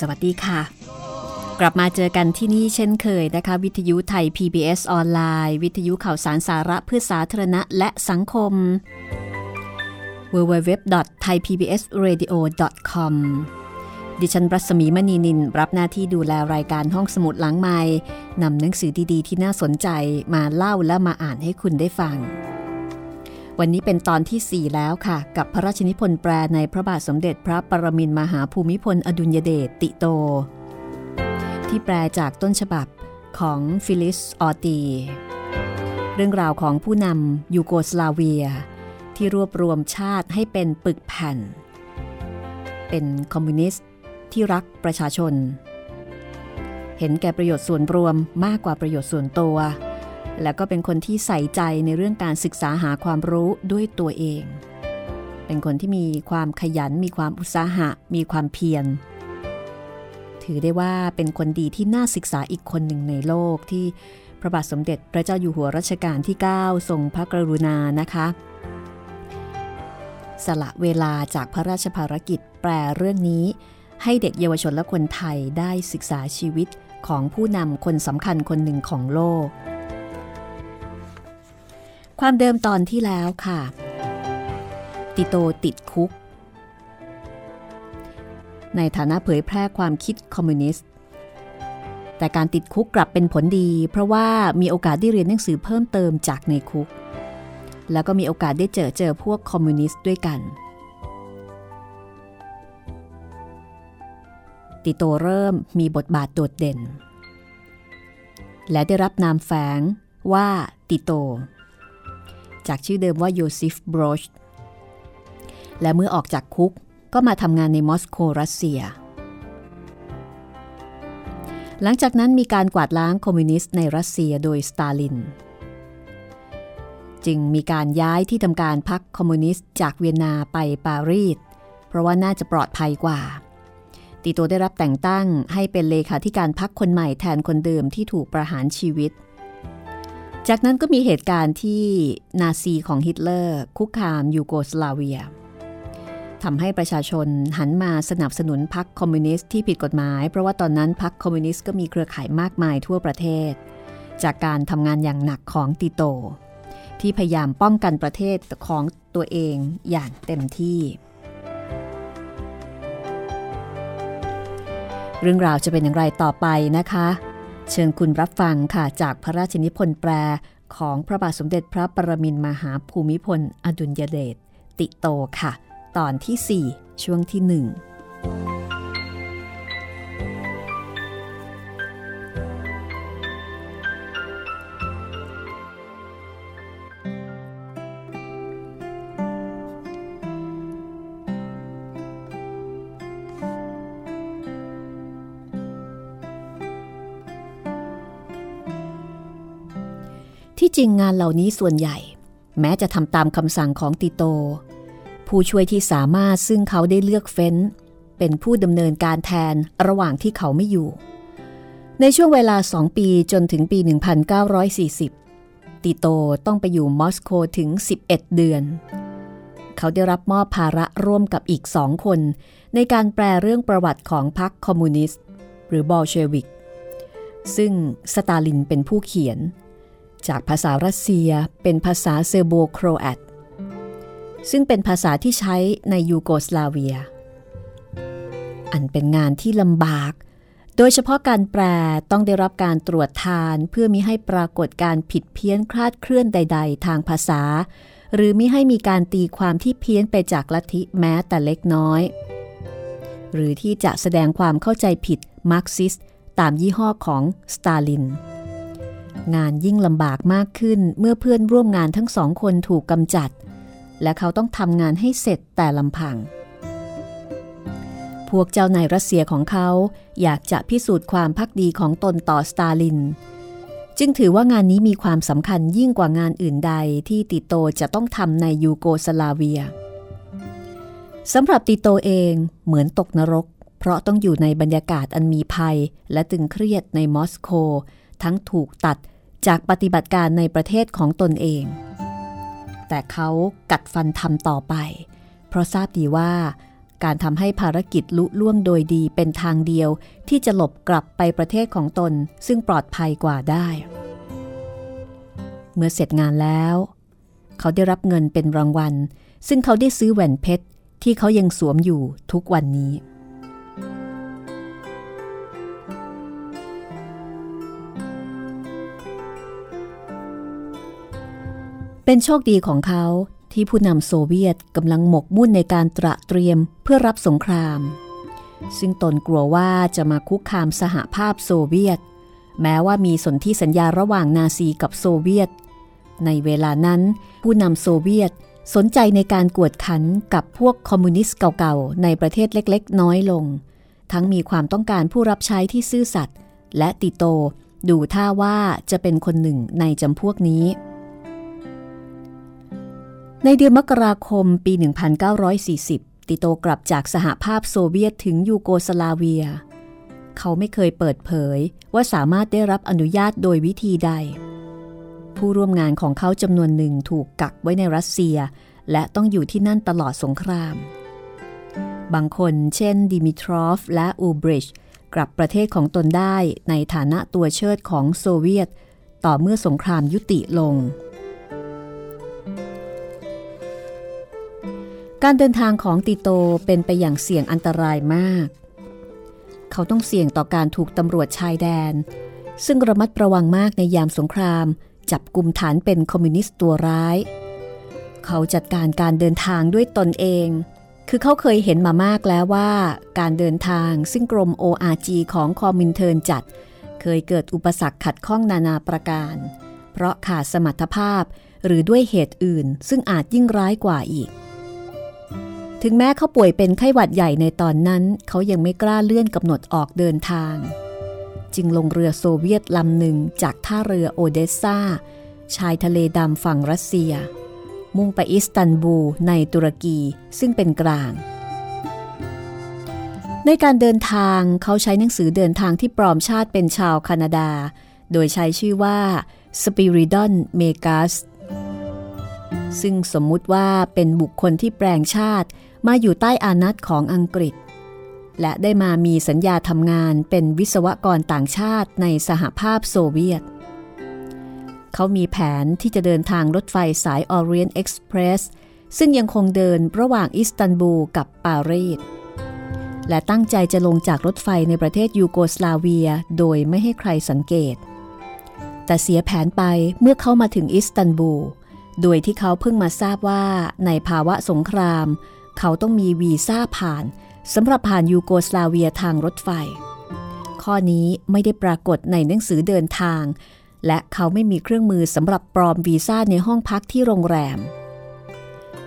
สวัสดีค่ะ กลับมาเจอกันที่นี่เช่นเคยนะคะ วิทยุไทย PBS ออนไลน์ วิทยุข่าวสารสาระเพื่อสาธารณะและสังคม www.thaipbsradio.com ดิฉันรัศมีมณีนิน รับหน้าที่ดูแลรายการห้องสมุดหลังไม้นำหนังสือดีๆ ที่น่าสนใจมาเล่าและมาอ่านให้คุณได้ฟัง วันนี้เป็นตอนที่ 4 แล้วค่ะ กับพระราชนิพนธ์แปลในพระบาทสมเด็จพระปรมินมหาภูมิพล อดุลยเดชติโต ที่แปลจากต้นฉบับของฟิลลิสออตี เรื่องราวของผู้นำยูโกสลาเวีย ที่รวบรวมชาติให้เป็นปึกแผ่น เป็นคอมมิวนิสต์ที่รักประชาชน เห็นแก่ประโยชน์ส่วนรวมมากกว่าประโยชน์ส่วนตัว และก็เป็นคนที่ใส่ใจในเรื่องการศึกษาหาความรู้ด้วยตัวเอง เป็นคนที่มีความขยัน มีความอุตสาหะ มีความเพียร ถือได้ว่าเป็นคนดีที่น่าศึกษาอีกคนหนึ่งในโลกที่พระบาทสมเด็จพระเจ้าอยู่หัวรัชกาลที่ 9 ทรงพระกรุณานะคะ สละเวลาจากพระราชภารกิจแปลเรื่องนี้ ให้เด็กเยาวชนและคนไทยได้ศึกษาชีวิตของผู้นำคนสำคัญคนหนึ่งของโลก ความเดิมตอนที่แล้วค่ะ ติโตติดคุก ในฐานะเผยแพร่ความคิดคอมมิวนิสต์ แต่การติดคุกกลับเป็นผลดี เพราะว่ามีโอกาสได้เรียนหนังสือเพิ่มเติมจากในคุก แล้วก็มีโอกาสได้เจอเจอพวกคอมมิวนิสต์ด้วยกัน ติโตเริ่มมีบทบาทโดดเด่น และได้รับนามแฝงว่าติโต จากชื่อเดิมว่าโยซิฟบรอซและเมื่อออกจากคุกก็มาทำงานในมอสโกรัสเซีย หลังจากนั้นมีการกวาดล้างคอมมิวนิสต์ในรัสเซียโดยสตาลิน จึงมีการย้ายที่ทำการพรรคคอมมิวนิสต์จากเวียนนาไปปารีส เพราะว่าน่าจะปลอดภัยกว่า ติโตได้รับแต่งตั้งให้เป็นเลขาธิการพรรคคนใหม่แทนคนเดิมที่ถูกประหารชีวิต จากนั้นก็มีเหตุการณ์ที่นาซีของฮิตเลอร์ คุกคามยูโกสลาเวียทำให้ประชาชนหันมาสนับสนุนพรรคคอมมิวนิสต์ที่ผิดกฎหมาย เพราะว่าตอนนั้นพรรคคอมมิวนิสต์ก็มีเครือข่ายมากมายทั่วประเทศ จากการทำงานอย่างหนักของติโต ที่พยายามป้องกันประเทศของตัวเองอย่างเต็มที่ เรื่องราวจะเป็นอย่างไรต่อไปนะคะ เชิญคุณรับฟังค่ะจากพระราชนิพนธ์แปลของพระบาทสมเด็จพระปรมินมหาภูมิพล อดุลยเดชติโตค่ะ ตอนที่ 4 ช่วงที่ 1 ที่จริงงานเหล่านี้ส่วนใหญ่ แม้จะทำตามคำสั่งของติโต ผู้ช่วยที่สามารถซึ่งเขาได้เลือกเฟ้น เป็นผู้ดำเนินการแทนระหว่างที่เขาไม่อยู่ ในช่วงเวลาสองปีจนถึงปี 1940 ติโตต้องไปอยู่มอสโกถึง 11 เดือน เขาได้รับมอบภาระร่วมกับอีกสองคน ในการแปลเรื่องประวัติของพรรคคอมมิวนิสต์ หรือบอลเชวิกซึ่งสตาลินเป็นผู้เขียน จากภาษารัสเซียเป็นภาษาเซอร์โบโครแอตซึ่งเป็นภาษาที่ใช้ในยูโกสลาเวีย อันเป็นงานที่ลำบาก โดยเฉพาะการแปลต้องได้รับการตรวจทานเพื่อมิให้ปรากฏการผิดเพี้ยนคลาดเคลื่อนใด ๆ ทางภาษา หรือมิให้มีการตีความที่เพี้ยนไปจากลัทธิแม้แต่เล็กน้อย หรือที่จะแสดงความเข้าใจผิดมาร์กซิสตามยี่ห้อของสตาลิน งานยิ่งลำบากมากขึ้นเมื่อเพื่อนร่วมงานทั้งสองคนถูกกำจัด และเขาต้องทำงานให้เสร็จแต่ลำพัง พวกเจ้านายรัสเซียของเขาอยากจะพิสูจน์ความภักดีของตนต่อสตาลิน จึงถือว่างานนี้มีความสำคัญยิ่งกว่างานอื่นใดที่ติโตจะต้องทำในยูโกสลาเวียสำหรับติโตเองเหมือนตกนรก เพราะต้องอยู่ในบรรยากาศอันมีภัย และตึงเครียดในมอสโกทั้งถูกตัด จากปฏิบัติการในประเทศของตนเอง แต่เขากัดฟันทำต่อไป เพราะทราบดีว่า การทำให้ภารกิจลุล่วงโดยดีเป็นทางเดียวที่จะหลบกลับไปประเทศของตนซึ่งปลอดภัยกว่าได้ เมื่อเสร็จงานแล้ว เขาได้รับเงินเป็นรางวัล ซึ่งเขาได้ซื้อแหวนเพชรที่เขายังสวมอยู่ทุกวันนี้ เป็นโชคดีของเขาที่ผู้นำโซเวียตกำลังหมกมุ่นในการตระเตรียมเพื่อรับสงคราม ซึ่งตนกลัวว่าจะมาคุกคามสหภาพโซเวียต แม้ว่ามีสนธิสัญญาระหว่างนาซีกับโซเวียต ในเวลานั้นผู้นำโซเวียตสนใจในการกวดขันกับพวกคอมมิวนิสต์เก่าๆ ในประเทศเล็กๆ น้อยลง ทั้งมีความต้องการผู้รับใช้ที่ซื่อสัตย์และติโต ดูท่าว่าจะเป็นคนหนึ่งในจำพวกนี้ ในเดือนมกราคมปี 1940 ติโตกลับจากสหภาพโซเวียตถึงยูโกสลาเวีย เขาไม่เคยเปิดเผยว่าสามารถได้รับอนุญาตโดยวิธีใด ผู้ร่วมงานของเขาจำนวนหนึ่งถูกกักไว้ในรัสเซีย และต้องอยู่ที่นั่นตลอดสงคราม บางคนเช่นดิมิทรอฟและอูบริชกลับประเทศของตนได้ในฐานะตัวเชิดของโซเวียต ต่อเมื่อสงครามยุติลง การเดินทางของติโตเป็นไปอย่างเสี่ยงอันตรายมาก เขาต้องเสี่ยงต่อการถูกตำรวจชายแดน ซึ่งระมัดระวังมากในยามสงคราม จับกลุ่มฐานเป็นคอมมิวนิสต์ตัวร้าย เขาจัดการการเดินทางด้วยตนเอง คือเขาเคยเห็นมามากแล้วว่า การเดินทางซึ่งกรม ORG ของคอมมินเทิร์นจัด เคยเกิดอุปสรรคขัดข้องนานาประการ เพราะขาดสมรรถภาพหรือด้วยเหตุอื่น ซึ่งอาจยิ่งร้ายกว่าอีก ถึงแม้เขาป่วยเป็นไข้หวัดใหญ่ในตอนนั้น เขายังไม่กล้าเลื่อนกำหนดออกเดินทาง จึงลงเรือโซเวียตลำหนึ่งจากท่าเรือโอเดสซาชายทะเลดำฝั่งรัสเซีย มุ่งไปอิสตันบูลในตุรกีซึ่งเป็นกลาง ในการเดินทางเขาใช้หนังสือเดินทางที่ปลอมชาติเป็นชาวแคนาดา โดยใช้ชื่อว่าสปิริดอนเมกัสซึ่งสมมุติว่าเป็นบุคคลที่แปลงชาติ มาอยู่ใต้อานัตของอังกฤษ และได้มามีสัญญาทำงานเป็นวิศวกรต่างชาติในสหภาพโซเวียต เขามีแผนที่จะเดินทางรถไฟสาย Orient Express ซึ่งยังคงเดินระหว่างอิสตันบูลกับปารีสและตั้งใจจะลงจากรถไฟในประเทศยูโกสลาเวียโดยไม่ให้ใครสังเกต แต่เสียแผนไปเมื่อเขามาถึงอิสตันบูล โดยที่เขาเพิ่งมาทราบว่าในภาวะสงคราม เขาต้องมีวีซ่าผ่านสำหรับผ่านยูโกสลาเวียทางรถไฟ ข้อนี้ไม่ได้ปรากฏในหนังสือเดินทาง และเขาไม่มีเครื่องมือสำหรับปลอมวีซ่าในห้องพักที่โรงแรม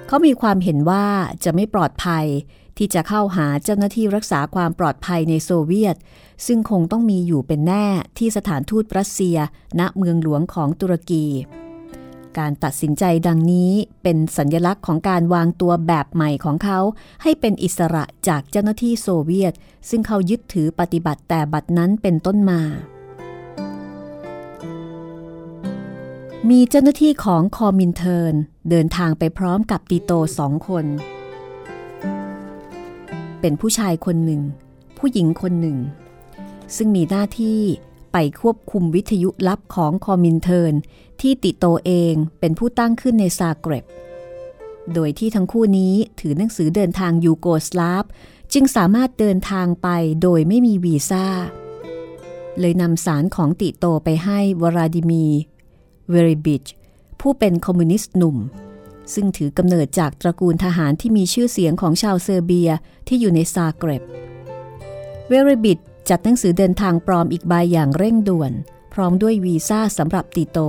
เขามีความเห็นว่าจะไม่ปลอดภัยที่จะเข้าหาเจ้าหน้าที่รักษาความปลอดภัยในโซเวียต ซึ่งคงต้องมีอยู่เป็นแน่ที่สถานทูตรัสเซีย ณเมืองหลวงของตุรกี การตัดสินใจดังนี้เป็นสัญลักษณ์ของการวางตัวแบบใหม่ของเขา ให้เป็นอิสระจากเจ้าหน้าที่โซเวียต ซึ่งเขายึดถือปฏิบัติแต่บัดนั้นเป็นต้นมา มีเจ้าหน้าที่ของคอมินเทิร์นเดินทางไปพร้อมกับติโตสองคน เป็นผู้ชายคนหนึ่ง ผู้หญิงคนหนึ่ง ซึ่งมีหน้าที่ ไปควบคุมวิทยุลับของคอมินเทิร์นที่ติโตเองเป็นผู้ตั้งขึ้นในซาเกร็บ โดยที่ทั้งคู่นี้ถือหนังสือเดินทางยูโกสลาฟจึงสามารถเดินทางไปโดยไม่มีวีซ่า เลยนำสารของติโตไปให้วลาดิมีร์ เวเลบิชผู้เป็นคอมมิวนิสต์หนุ่ม ซึ่งถือกำเนิดจากตระกูลทหารที่มีชื่อเสียงของชาวเซอร์เบียที่อยู่ในซาเกร็บ เวริบิช จัดหนังสือเดินทางปลอมอีกใบอย่างเร่งด่วน พร้อมด้วยวีซ่าสำหรับติโต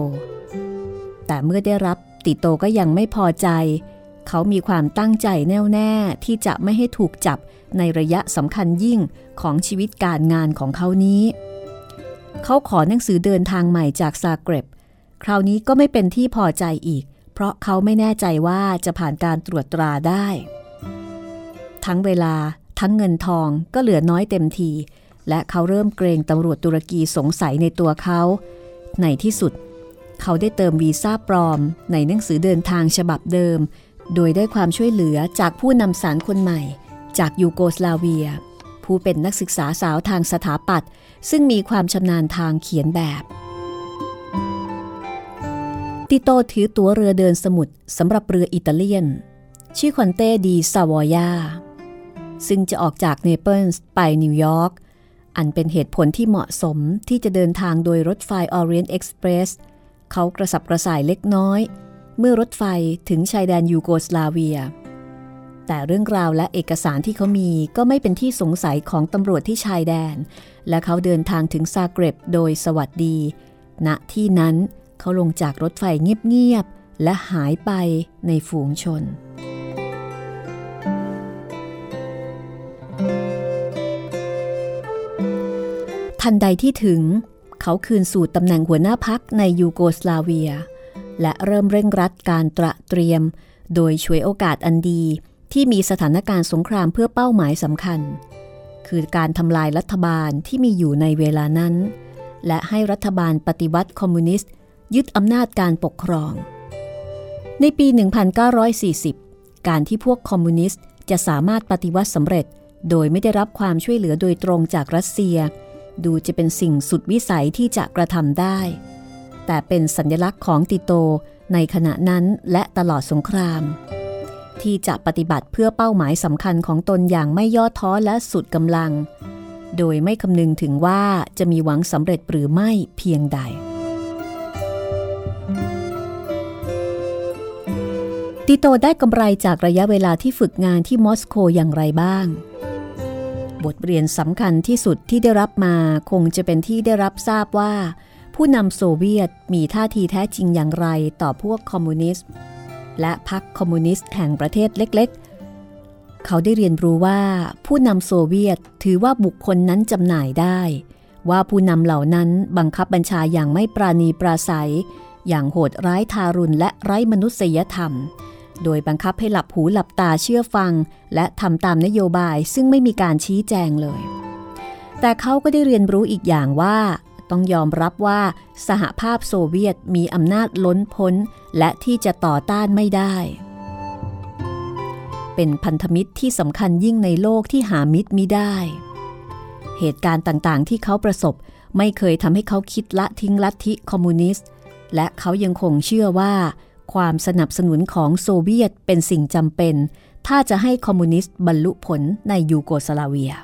แต่เมื่อได้รับติโตก็ยังไม่พอใจ เขามีความตั้งใจแน่วแน่ที่จะไม่ให้ถูกจับในระยะสำคัญยิ่งของชีวิตการงานของเขานี้ เขาขอหนังสือเดินทางใหม่จากซาเกร็บ คราวนี้ก็ไม่เป็นที่พอใจอีก เพราะเขาไม่แน่ใจว่าจะผ่านการตรวจตราได้ ทั้งเวลาทั้งเงินทองก็เหลือน้อยเต็มที และเขาเริ่มเกรงตำรวจตุรกีสงสัยในตัวเขา ในที่สุด เขาได้เติมวีซ่าปลอม ในหนังสือเดินทางฉบับเดิม โดยได้ความช่วยเหลือจากผู้นำสารคนใหม่ จากยูโกสลาเวีย ผู้เป็นนักศึกษาสาวทางสถาปัตย์ซึ่งมีความชำนาญทางเขียนแบบติโตถือตั๋วเรือเดินสมุทรสำหรับเรืออิตาเลียน ชื่อคอนเต้ดีซาวอยาซึ่งจะออกจากเนเปิลส์ไปนิวยอร์ก อันเป็นเหตุผลที่เหมาะสมที่จะเดินทางโดยรถไฟ Orient Express เขากระสับกระส่ายเล็กน้อย เมื่อรถไฟถึงชายแดนยูโกสลาเวีย แต่เรื่องราวและเอกสารที่เขามีก็ไม่เป็นที่สงสัยของตำรวจที่ชายแดน และเขาเดินทางถึงซาเกร็บโดยสวัสดี ณที่นั้นเขาลงจากรถไฟเงียบๆและหายไปในฝูงชน ทันใดที่ถึง เขาคืนสู่ตำแหน่งหัวหน้าพักในยูโกสลาเวีย และเริ่มเร่งรัดการตระเตรียม โดยช่วยโอกาสอันดีที่มีสถานการณ์สงครามเพื่อเป้าหมายสำคัญ คือการทำลายรัฐบาลที่มีอยู่ในเวลานั้น และให้รัฐบาลปฏิวัติคอมมิวนิสต์ ยึดอำนาจการปกครอง ในปี 1940 การที่พวกคอมมิวนิสต์จะสามารถปฏิวัติสำเร็จ โดยไม่ได้รับความช่วยเหลือโดยตรงจากรัสเซีย ดูจะเป็นสิ่งสุดวิสัยที่จะกระทำได้ แต่เป็นสัญลักษณ์ของติโตในขณะนั้นและตลอดสงคราม ที่จะปฏิบัติเพื่อเป้าหมายสำคัญของตนอย่างไม่ย่อท้อและสุดกำลัง โดยไม่คำนึงถึงว่าจะมีหวังสำเร็จหรือไม่เพียงใด ติโตได้กำไรจากระยะเวลาที่ฝึกงานที่มอสโกอย่างไรบ้าง บทเรียนสำคัญที่สุดที่ได้รับมาคงจะเป็นที่ได้รับทราบว่า ผู้นำโซเวียตมีท่าทีแท้จริงอย่างไรต่อพวกคอมมิวนิสต์ และพรรคคอมมิวนิสต์แห่งประเทศเล็กๆ เขาได้เรียนรู้ว่าผู้นำโซเวียตถือว่าบุคคลนั้นจำหน่ายได้ ว่าผู้นำเหล่านั้นบังคับบัญชาอย่างไม่ปราณีปราศัย อย่างโหดร้ายทารุณและไร้มนุษยธรรม โดยบังคับให้หลับหูหลับตาเชื่อฟัง และทำตามนโยบายซึ่งไม่มีการชี้แจงเลย แต่เขาก็ได้เรียนรู้อีกอย่างว่า ต้องยอมรับว่าสหภาพโซเวียตมีอำนาจล้นพ้น และที่จะต่อต้านไม่ได้ เป็นพันธมิตรที่สำคัญยิ่งในโลกที่หามิตรมิได้ เหตุการณ์ต่างๆ ที่เขาประสบไม่เคยทำให้เขาคิดละทิ้งลัทธิคอมมิวนิสต์ และเขายังคงเชื่อว่า ความสนับสนุนของโซเวียตเป็นสิ่งจำเป็น ถ้าจะให้คอมมิวนิสต์บรรลุผลในยูโกสลาเวีย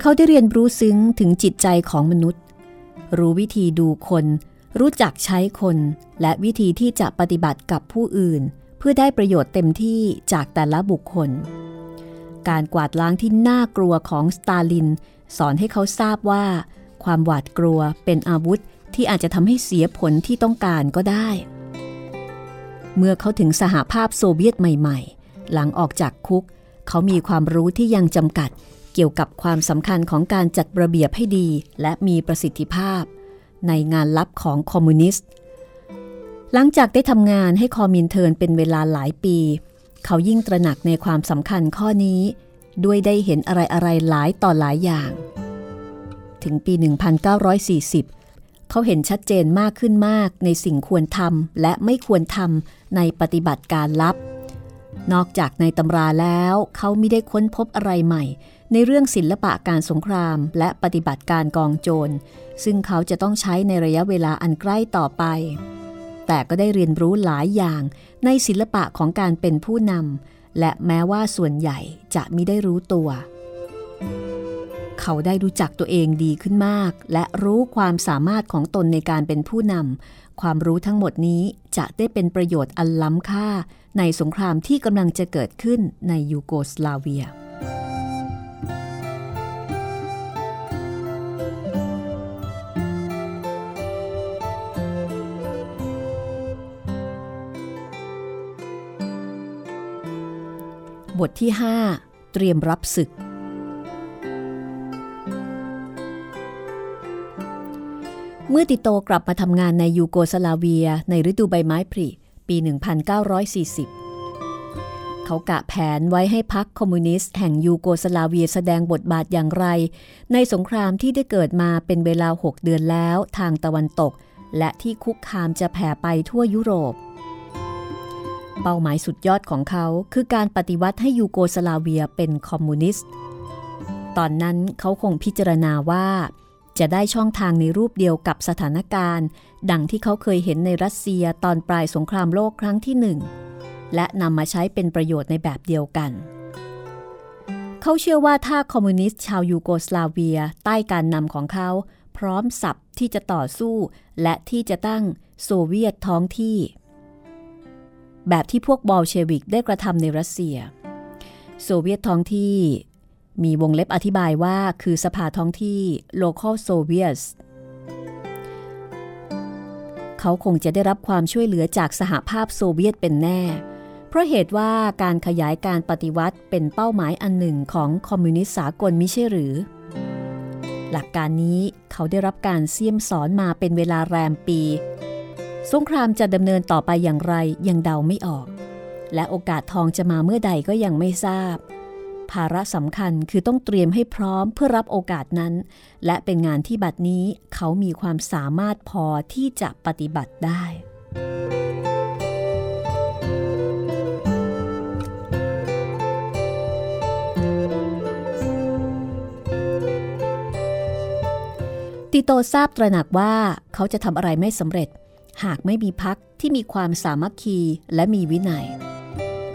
เขาได้เรียนรู้ซึ้งถึงจิตใจของมนุษย์ รู้วิธีดูคน รู้จักใช้คน และวิธีที่จะปฏิบัติกับผู้อื่น เพื่อได้ประโยชน์เต็มที่จากแต่ละบุคคล การกวาดล้างที่น่ากลัวของสตาลิน สอนให้เขาทราบว่า ความหวาดกลัวเป็นอาวุธที่อาจจะทำให้เสียผลที่ต้องการก็ได้ เมื่อเขาถึงสหภาพโซเวียตใหม่ ๆ หลังออกจากคุก เขามีความรู้ที่ยังจำกัดเกี่ยวกับความสำคัญของการจัดระเบียบให้ดีและมีประสิทธิภาพ ในงานลับของคอมมิวนิสต์ หลังจากได้ทำงานให้คอมินเทิร์นเป็นเวลาหลายปี เขายิ่งตระหนักในความสำคัญข้อนี้ ด้วยได้เห็นอะไรๆหลายต่อหลายอย่าง ถึงปี 1940 เขาเห็นชัดเจนมากขึ้นมากในสิ่งควรทำและไม่ควรทำในปฏิบัติการลับ นอกจากในตำราแล้วเขาไม่ได้ค้นพบอะไรใหม่ ในเรื่องศิลปะการสงคราม และปฏิบัติการกองโจร ซึ่งเขาจะต้องใช้ในระยะเวลาอันใกล้ต่อไปแต่ก็ได้เรียนรู้หลายอย่างในศิลปะของการเป็นผู้นำ และแม้ว่าส่วนใหญ่จะไม่ได้รู้ตัว เขาได้รู้จักตัวเองดีขึ้นมาก และรู้ความสามารถของตนในการเป็นผู้นำความรู้ทั้งหมดนี้จะได้เป็นประโยชน์อันล้ำค่า ในสงครามที่กำลังจะเกิดขึ้นในยูโกสลาเวียบทที่ 5 เตรียมรับศึก เมื่อติโตกลับมาทำงานในยูโกสลาเวีย ในฤดูใบไม้ผลิปี 1940 เขากะแผนไว้ให้พรรคคอมมิวนิสต์แห่งยูโกสลาเวียแสดงบทบาทอย่างไร ในสงครามที่ได้เกิดมาเป็นเวลา 6 เดือนแล้วทางตะวันตก และที่คุกคามจะแผ่ไปทั่วยุโรป เป้าหมายสุดยอดของเขาคือการปฏิวัติให้ยูโกสลาเวียเป็นคอมมิวนิสต์ ตอนนั้นเขาคงพิจารณาว่า จะได้ช่องทางในรูปเดียวกับสถานการณ์ ดังที่เขาเคยเห็นในรัสเซียตอนปลายสงครามโลกครั้งที่หนึ่งและนำมาใช้เป็นประโยชน์ในแบบเดียวกัน เขาเชื่อว่าถ้าคอมมิวนิสต์ชาวยูโกสลาเวียใต้การนำของเขา พร้อมสรรพที่จะต่อสู้ และที่จะตั้งโซเวียตท้องที่ แบบที่พวกบอลเชวิกได้กระทำในรัสเซีย โซเวียตท้องที่ มีวงเล็บอธิบายว่าคือสภาท้องที่ local Soviets เขาคงจะได้รับความช่วยเหลือจากสหภาพโซเวียตเป็นแน่ เพราะเหตุว่าการขยายการปฏิวัติเป็นเป้าหมายอันหนึ่งของคอมมิวนิสต์สากลมิใช่หรือ หลักการนี้เขาได้รับการเสี่ยมสอนมาเป็นเวลาแรมปี สงครามจะดำเนินต่อไปอย่างไรยังเดาไม่ออก และโอกาสทองจะมาเมื่อใดก็ยังไม่ทราบ ภาระสำคัญคือต้องเตรียมให้พร้อมเพื่อรับโอกาสนั้น และเป็นงานที่บัดนี้เขามีความสามารถพอที่จะปฏิบัติได้ ติโตทราบตระหนักว่าเขาจะทำอะไรไม่สำเร็จ หากไม่มีพรรคที่มีความสามัคคีและมีวินัย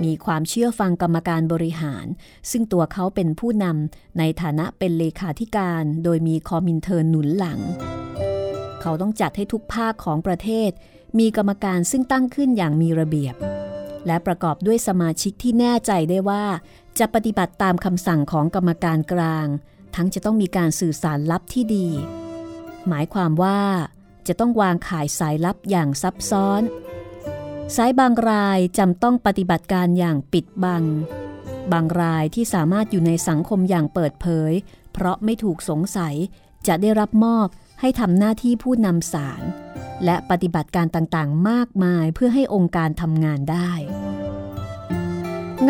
มีความเชื่อฟังกรรมการบริหาร ซึ่งตัวเขาเป็นผู้นำในฐานะเป็นเลขาธิการโดยมีคอมินเทิร์นหนุนหลัง เขาต้องจัดให้ทุกภาคของประเทศ มีกรรมการซึ่งตั้งขึ้นอย่างมีระเบียบ และประกอบด้วยสมาชิกที่แน่ใจได้ว่า จะปฏิบัติตามคำสั่งของกรรมการกลาง ทั้งจะต้องมีการสื่อสารลับที่ดี หมายความว่าจะต้องวางขายสายลับอย่างซับซ้อน สายบางรายจำต้องปฏิบัติการอย่างปิดบัง บางรายที่สามารถอยู่ในสังคมอย่างเปิดเผย เพราะไม่ถูกสงสัยจะได้รับมอบให้ทำหน้าที่ผู้นำสาร และปฏิบัติการต่างๆ มากมายเพื่อให้องค์การทำงานได้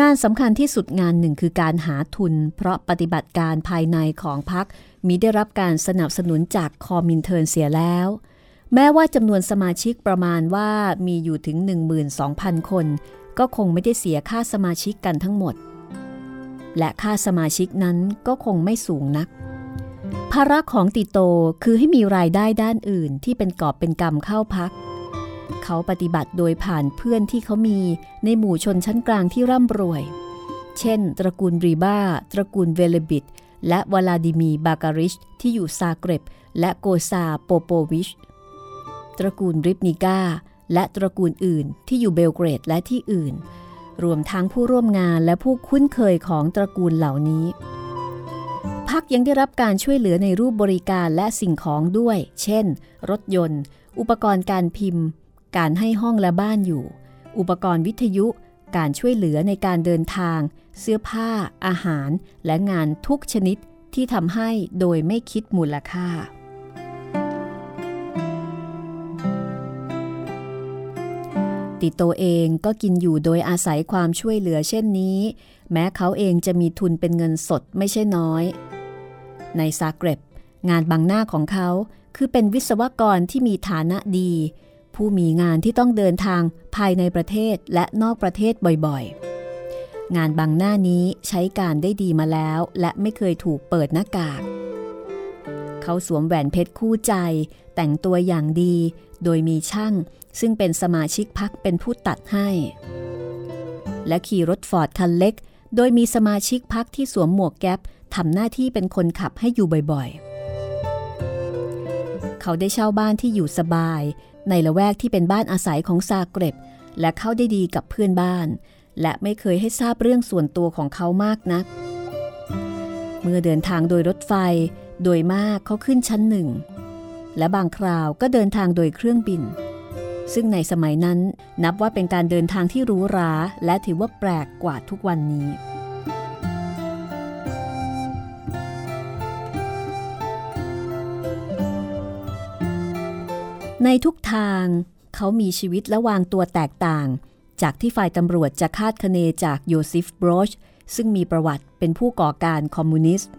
งานสำคัญที่สุดงานหนึ่งคือการหาทุน เพราะปฏิบัติการภายในของพรรคมีได้รับการสนับสนุนจากคอมินเทิร์นเสียแล้ว แม้ว่าจำนวนสมาชิกประมาณว่ามีอยู่ถึง 12,000 คน ก็คงไม่ได้เสียค่าสมาชิกกันทั้งหมด และค่าสมาชิกนั้นก็คงไม่สูงนัก ภาระของติโตคือให้มีรายได้ด้านอื่นที่เป็นกอบเป็นกรรมเข้าพัก เขาปฏิบัติโดยผ่านเพื่อนที่เขามีในหมู่ชนชั้นกลางที่ร่ำรวย เช่น ตระกูลรีบ้า ตระกูลเวเลบิด และวลาดิมีบาการิชที่อยู่ซาเกร็บ และโกซาโปโปวิช ตระกูลริปนิก้า และตระกูลอื่นที่อยู่เบลเกรดและที่อื่น รวมทั้งผู้ร่วมงานและผู้คุ้นเคยของตระกูลเหล่านี้ พรรคยังได้รับการช่วยเหลือในรูปบริการและสิ่งของด้วย เช่น รถยนต์ อุปกรณ์การพิมพ์ การให้ห้องและบ้านอยู่ อุปกรณ์วิทยุ การช่วยเหลือในการเดินทาง เสื้อผ้า อาหาร และงานทุกชนิดที่ทำให้โดยไม่คิดมูลค่า ติโตเองก็กินอยู่โดยอาศัยความช่วยเหลือเช่นนี้ แม้เขาเองจะมีทุนเป็นเงินสดไม่ใช่น้อย ในซาเกรบงานบางหน้าของเขาคือเป็นวิศวกรที่มีฐานะดี ผู้มีงานที่ต้องเดินทางภายในประเทศและนอกประเทศบ่อยๆ งานบางหน้านี้ใช้การได้ดีมาแล้ว และไม่เคยถูกเปิดหน้ากาก เขาสวมแหวนเพชรคู่ใจ แต่งตัวอย่างดี โดยมีช่าง ซึ่งเป็นสมาชิกพักเป็นผู้ตัดให้ และขี่รถฟอร์ดคันเล็ก โดยมีสมาชิกพักที่สวมหมวกแก๊ปทำหน้าที่เป็นคนขับให้อยู่บ่อยๆ เขาได้เช่าบ้านที่อยู่สบาย ในละแวกที่เป็นบ้านอาศัยของซาเกร็บ และเข้าได้ดีกับเพื่อนบ้าน และไม่เคยให้ทราบเรื่องส่วนตัวของเขามากนัก เมื่อเดินทางโดยรถไฟ โดยมากเขาขึ้นชั้นหนึ่ง และบางคราวก็เดินทางโดยเครื่องบิน ซึ่งในสมัยนั้นนับว่าเป็นการเดินทางที่รู้ราและถือว่าแปลกกว่าทุกวันนี้ ในทุกทางเขามีชีวิตและวางตัวแตกต่าง จากที่ฝ่ายตำรวจจะคาดคะเนจากโยซิฟบรอชซึ่งมีประวัติเป็นผู้ก่อการคอมมิวนิสต์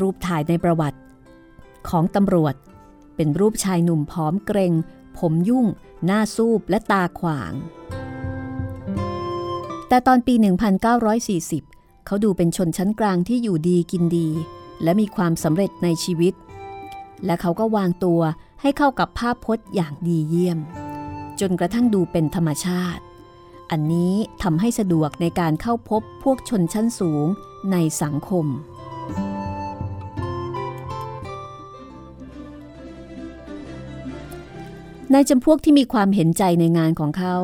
รูปถ่ายในประวัติ ของตำรวจเป็นรูปชายหนุ่มผอมเกรง ผมยุ่ง หน้าซูบและตาขวาง แต่ตอนปี 1940 เขาดูเป็นชนชั้นกลางที่อยู่ดีกินดี และมีความสำเร็จในชีวิต และเขาก็วางตัวให้เข้ากับภาพพจน์อย่างดีเยี่ยม จนกระทั่งดูเป็นธรรมชาติ อันนี้ทำให้สะดวกในการเข้าพบพวกชนชั้นสูงในสังคม ในจำพวกที่มีความเห็นใจในงานของเขา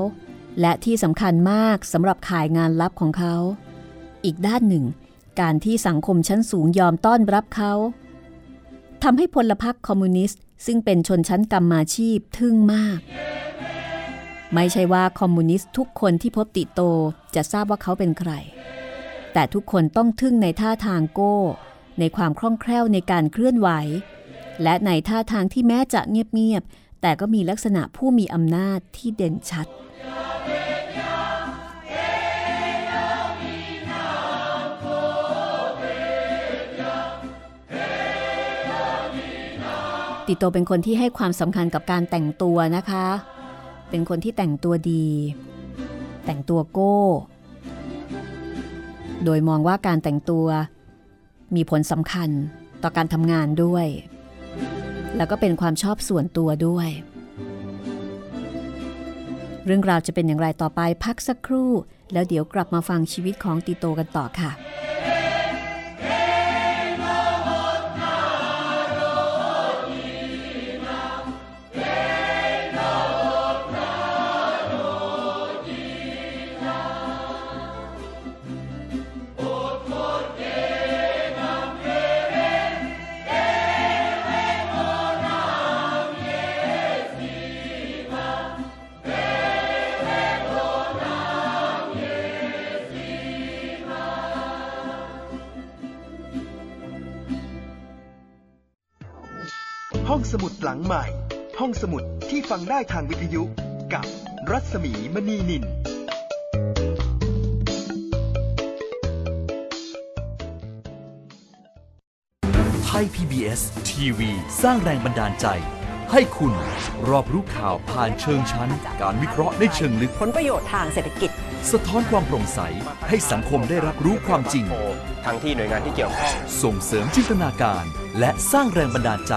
และที่สำคัญมากสำหรับขายงานลับของเขา อีกด้านหนึ่ง การที่สังคมชั้นสูงยอมต้อนรับเขาทำให้พลพรรคคอมมิวนิสต์ ซึ่งเป็นชนชั้นกรรมาชีพทึ่งมาก ไม่ใช่ว่าคอมมิวนิสต์ทุกคนที่พบติโตจะทราบว่าเขาเป็นใคร แต่ทุกคนต้องทึ่งในท่าทางโก้ ในความคล่องแคล่วในการเคลื่อนไหว และในท่าทางที่แม้จะเงียบ แต่ก็มีลักษณะผู้มีอำนาจที่เด่นชัด ติโตเป็นคนที่ให้ความสำคัญกับการแต่งตัวนะคะ เป็นคนที่แต่งตัวดี แต่งตัวโก้ โดยมองว่าการแต่งตัวมีผลสำคัญต่อการทำงานด้วย แล้วก็เป็นความชอบส่วนตัวด้วย เรื่องราวจะเป็นอย่างไรต่อไปพักสักครู่ แล้วเดี๋ยวกลับมาฟังชีวิตของติโตกันต่อค่ะ ห้องสมุดหลังใหม่ ห้องสมุดที่ฟังได้ทางวิทยุกับรัศมีมณีนิน ไทย PBS ทีวีสร้างแรงบันดาลใจ ให้คุณรอบรู้ข่าวผ่านเชิงชั้น การวิเคราะห์ในเชิงลึก ผลประโยชน์ทางเศรษฐกิจ สะท้อนความโปร่งใส ให้สังคมได้รับรู้ความจริง ทั้งที่หน่วยงานที่เกี่ยวข้อง ส่งเสริมจินตนาการ และสร้างแรงบันดาลใจ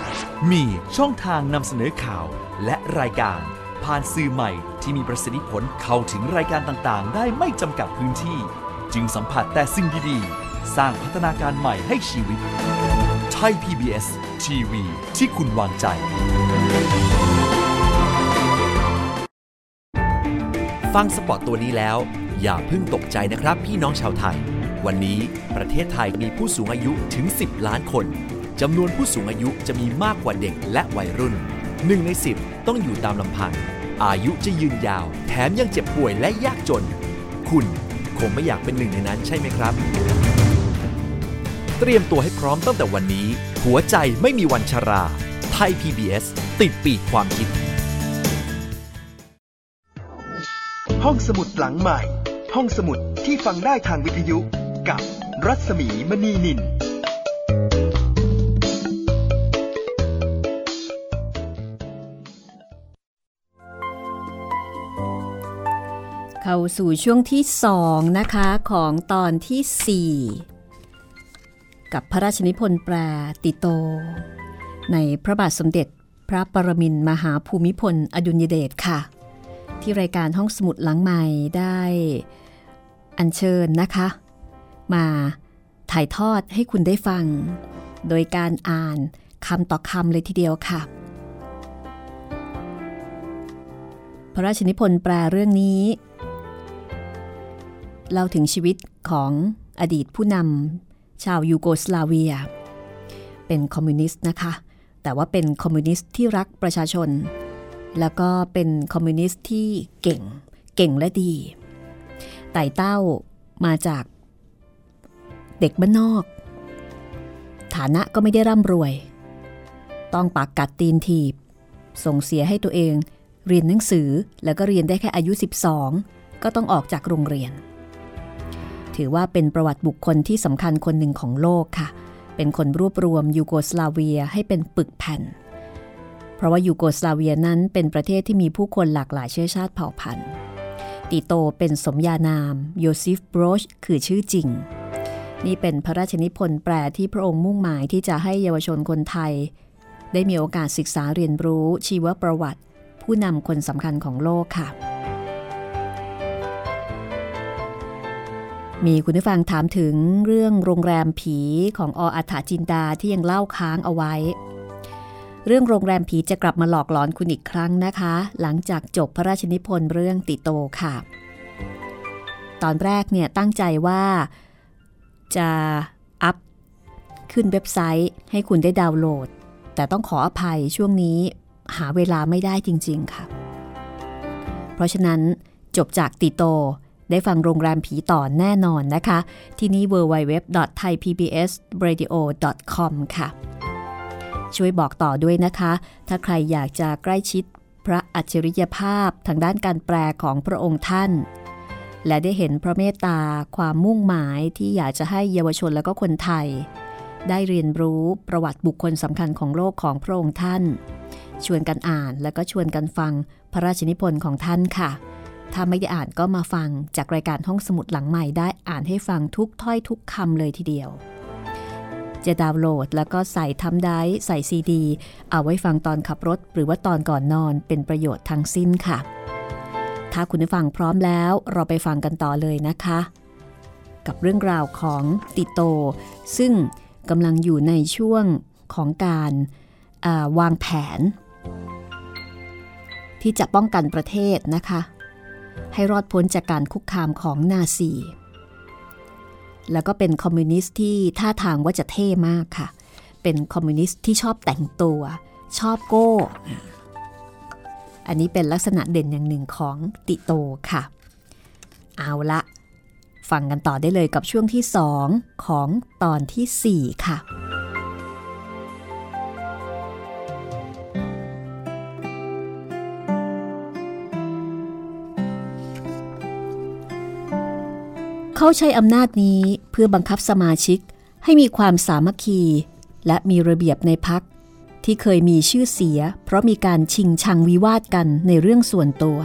มีช่องทางนำเสนอข่าวและรายการ ผ่านสื่อใหม่ที่มีประสิทธิผลเข้าถึงรายการต่างๆ ได้ไม่จำกัดพื้นที่ จึงสัมผัสแต่สิ่งดีๆ สร้างพัฒนาการใหม่ให้ชีวิต ไทย PBS ทีวีที่คุณวางใจ ฟังสปอตตัวนี้แล้ว อย่าเพิ่งตกใจนะครับพี่น้องชาวไทย วันนี้ประเทศไทยมีผู้สูงอายุถึง 10 ล้านคน จำนวนผู้สูงอายุจะมีมากกว่าเด็กและวัยรุ่นหนึ่งใน 10 ต้องอยู่ตามลำพัง อายุจะยืนยาว แถมยังเจ็บป่วยและยากจน คุณคงไม่อยากเป็นหนึ่งในนั้นใช่ไหมครับ เตรียมตัวให้พร้อมตั้งแต่วันนี้ หัวใจไม่มีวันชรา ไทย PBS ติดปีกความคิด ห้องสมุดหลังใหม่ ห้องสมุดที่ฟังได้ทางวิทยุ กับรัศมีมณีนิน เข้าสู่ช่วงที่สองนะคะของตอนที่4กับพระราชนิพนธ์แปลติโต ในพระบาทสมเด็จพระปรมินมหาภูมิพล อดุลยเดชค่ะ ที่รายการห้องสมุดหลังใหม่ได้อัญเชิญนะคะ มาถ่ายทอดให้คุณได้ฟัง โดยการอ่านคำต่อคำเลยทีเดียวค่ะ พระราชนิพนธ์แปลเรื่องนี้ เล่าถึงชีวิตของอดีตผู้นำชาวยูโกสลาเวีย เป็นคอมมิวนิสต์นะคะ แต่ว่าเป็นคอมมิวนิสต์ที่รักประชาชน แล้วก็เป็นคอมมิวนิสต์ที่เก่ง เก่งและดี ไต่เต้ามาจากเด็กบ้านนอก ฐานะก็ไม่ได้ร่ำรวย ต้องปากกัดตีนถีบ ส่งเสียให้ตัวเอง เรียนหนังสือแล้วก็เรียนได้แค่อายุ 12 ก็ต้องออกจากโรงเรียน ถือว่าเป็นประวัติบุคคลที่สำคัญคนหนึ่งของโลกค่ะ เป็นคนรวบรวมยูโกสลาเวียให้เป็นปึกแผ่น เพราะว่ายูโกสลาเวียนั้นเป็นประเทศที่มีผู้คนหลากหลายเชื้อชาติเผ่าพันธุ์ ติโตเป็นสมญานามโยซิฟบรอซ คือชื่อจริง นี่เป็นพระราชนิพนธ์แปลที่พระองค์มุ่งหมายที่จะให้เยาวชนคนไทย ได้มีโอกาสศึกษาเรียนรู้ชีวประวัติ ผู้นำคนสำคัญของโลกค่ะ มีคุณผู้ฟังถามถึงเรื่องโรงแรมผีของออัฐจินดาที่ยังเล่าค้างเอาไว้ เรื่องโรงแรมผีจะกลับมาหลอกหลอนคุณอีกครั้งนะคะ หลังจากจบพระราชนิพนธ์เรื่องติโตค่ะ ตอนแรกเนี่ยตั้งใจว่าจะอัพขึ้นเว็บไซต์ให้คุณได้ดาวน์โหลด แต่ต้องขออภัยช่วงนี้หาเวลาไม่ได้จริง ๆ ค่ะ เพราะฉะนั้นจบจากติโต ได้ฟังโรงแรมผีต่อแน่นอนนะคะ ที่นี่ www.thaipbsradio.com ค่ะ ช่วยบอกต่อด้วยนะคะ ถ้าใครอยากจะใกล้ชิดพระอัจฉริยภาพทางด้านการแปลของพระองค์ท่าน และได้เห็นพระเมตตาความมุ่งหมายที่อยากจะให้เยาวชนและก็คนไทย ได้เรียนรู้ประวัติบุคคลสำคัญของโลกของพระองค์ท่าน ชวนกันอ่านและก็ชวนกันฟังพระราชนิพนธ์ของท่านค่ะ ถ้าไม่ได้อ่านก็มาฟังจากรายการห้องสมุดหลังใหม่ได้อ่านให้ฟังทุกถ้อยทุกคำเลยทีเดียว จะดาวน์โหลดแล้วก็ใส่ทำได้ใส่ซีดี เอาไว้ฟังตอนขับรถ หรือว่าตอนก่อนนอนเป็นประโยชน์ทั้งสิ้นค่ะ ถ้าคุณผู้ฟังพร้อมแล้วเราไปฟังกันต่อเลยนะคะ กับเรื่องราวของติโต ซึ่งกำลังอยู่ในช่วงของการวางแผน ที่จะป้องกันประเทศนะคะ ให้รอดพ้นจากการคุกคามของนาซี แล้วก็เป็นคอมมิวนิสต์ที่ท่าทางว่าจะเท่มากค่ะ เป็นคอมมิวนิสต์ที่ชอบแต่งตัว ชอบโก้ อันนี้เป็นลักษณะเด่นอย่างหนึ่งของติโตค่ะ เอาละ ฟังกันต่อได้เลยกับช่วงที่ 2 ของตอนที่ 4 ค่ะ เขาใช้อำนาจนี้เพื่อบังคับสมาชิกให้มีความสามัคคี และมีระเบียบในพัก ที่เคยมีชื่อเสีย เพราะมีการชิงชังวิวาทกันในเรื่องส่วนตัว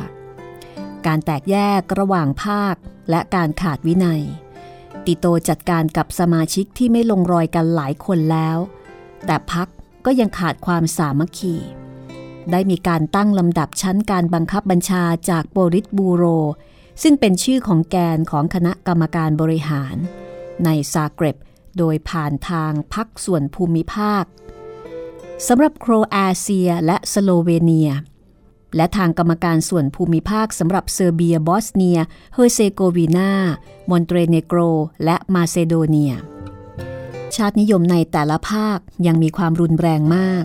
การแตกแยกระหว่างภาคและการขาดวินัย ติโตจัดการกับสมาชิกที่ไม่ลงรอยกันหลายคนแล้ว แต่พักก็ยังขาดความสามัคคีได้มีการตั้งลำดับชั้นการบังคับบัญชาจากโบริสบูโร ซึ่งเป็นชื่อของแกนของคณะกรรมการบริหาร ในซาเกร็บโดยผ่านทางพรรคส่วนภูมิภาคสำหรับโครเอเชียและสโลเวเนีย และทางกรรมการส่วนภูมิภาคสำหรับเซอร์เบีย บอสเนีย เฮอร์เซโกวีนา มอนเตเนโกร และมาเซโดเนีย ชาตินิยมในแต่ละภาคยังมีความรุนแรงมาก